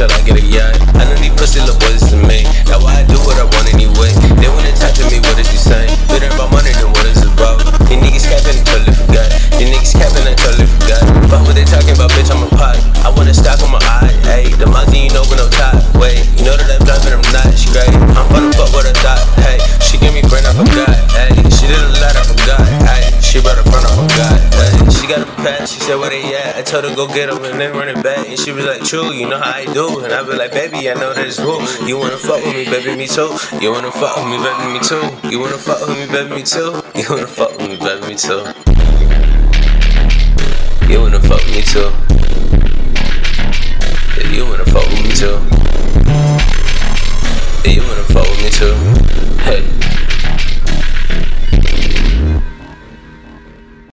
till I get told her go get him and then run it back. And she was like, true, you know how I do. And I be like, baby, I know that it's woo. You wanna fuck with me, baby, me too. You wanna fuck with me, baby, me too. You wanna fuck with me, baby, me too. You wanna fuck with me, baby, me too. You wanna fuck with me too. Yeah, you wanna fuck with me too. Yeah, you wanna fuck with me too.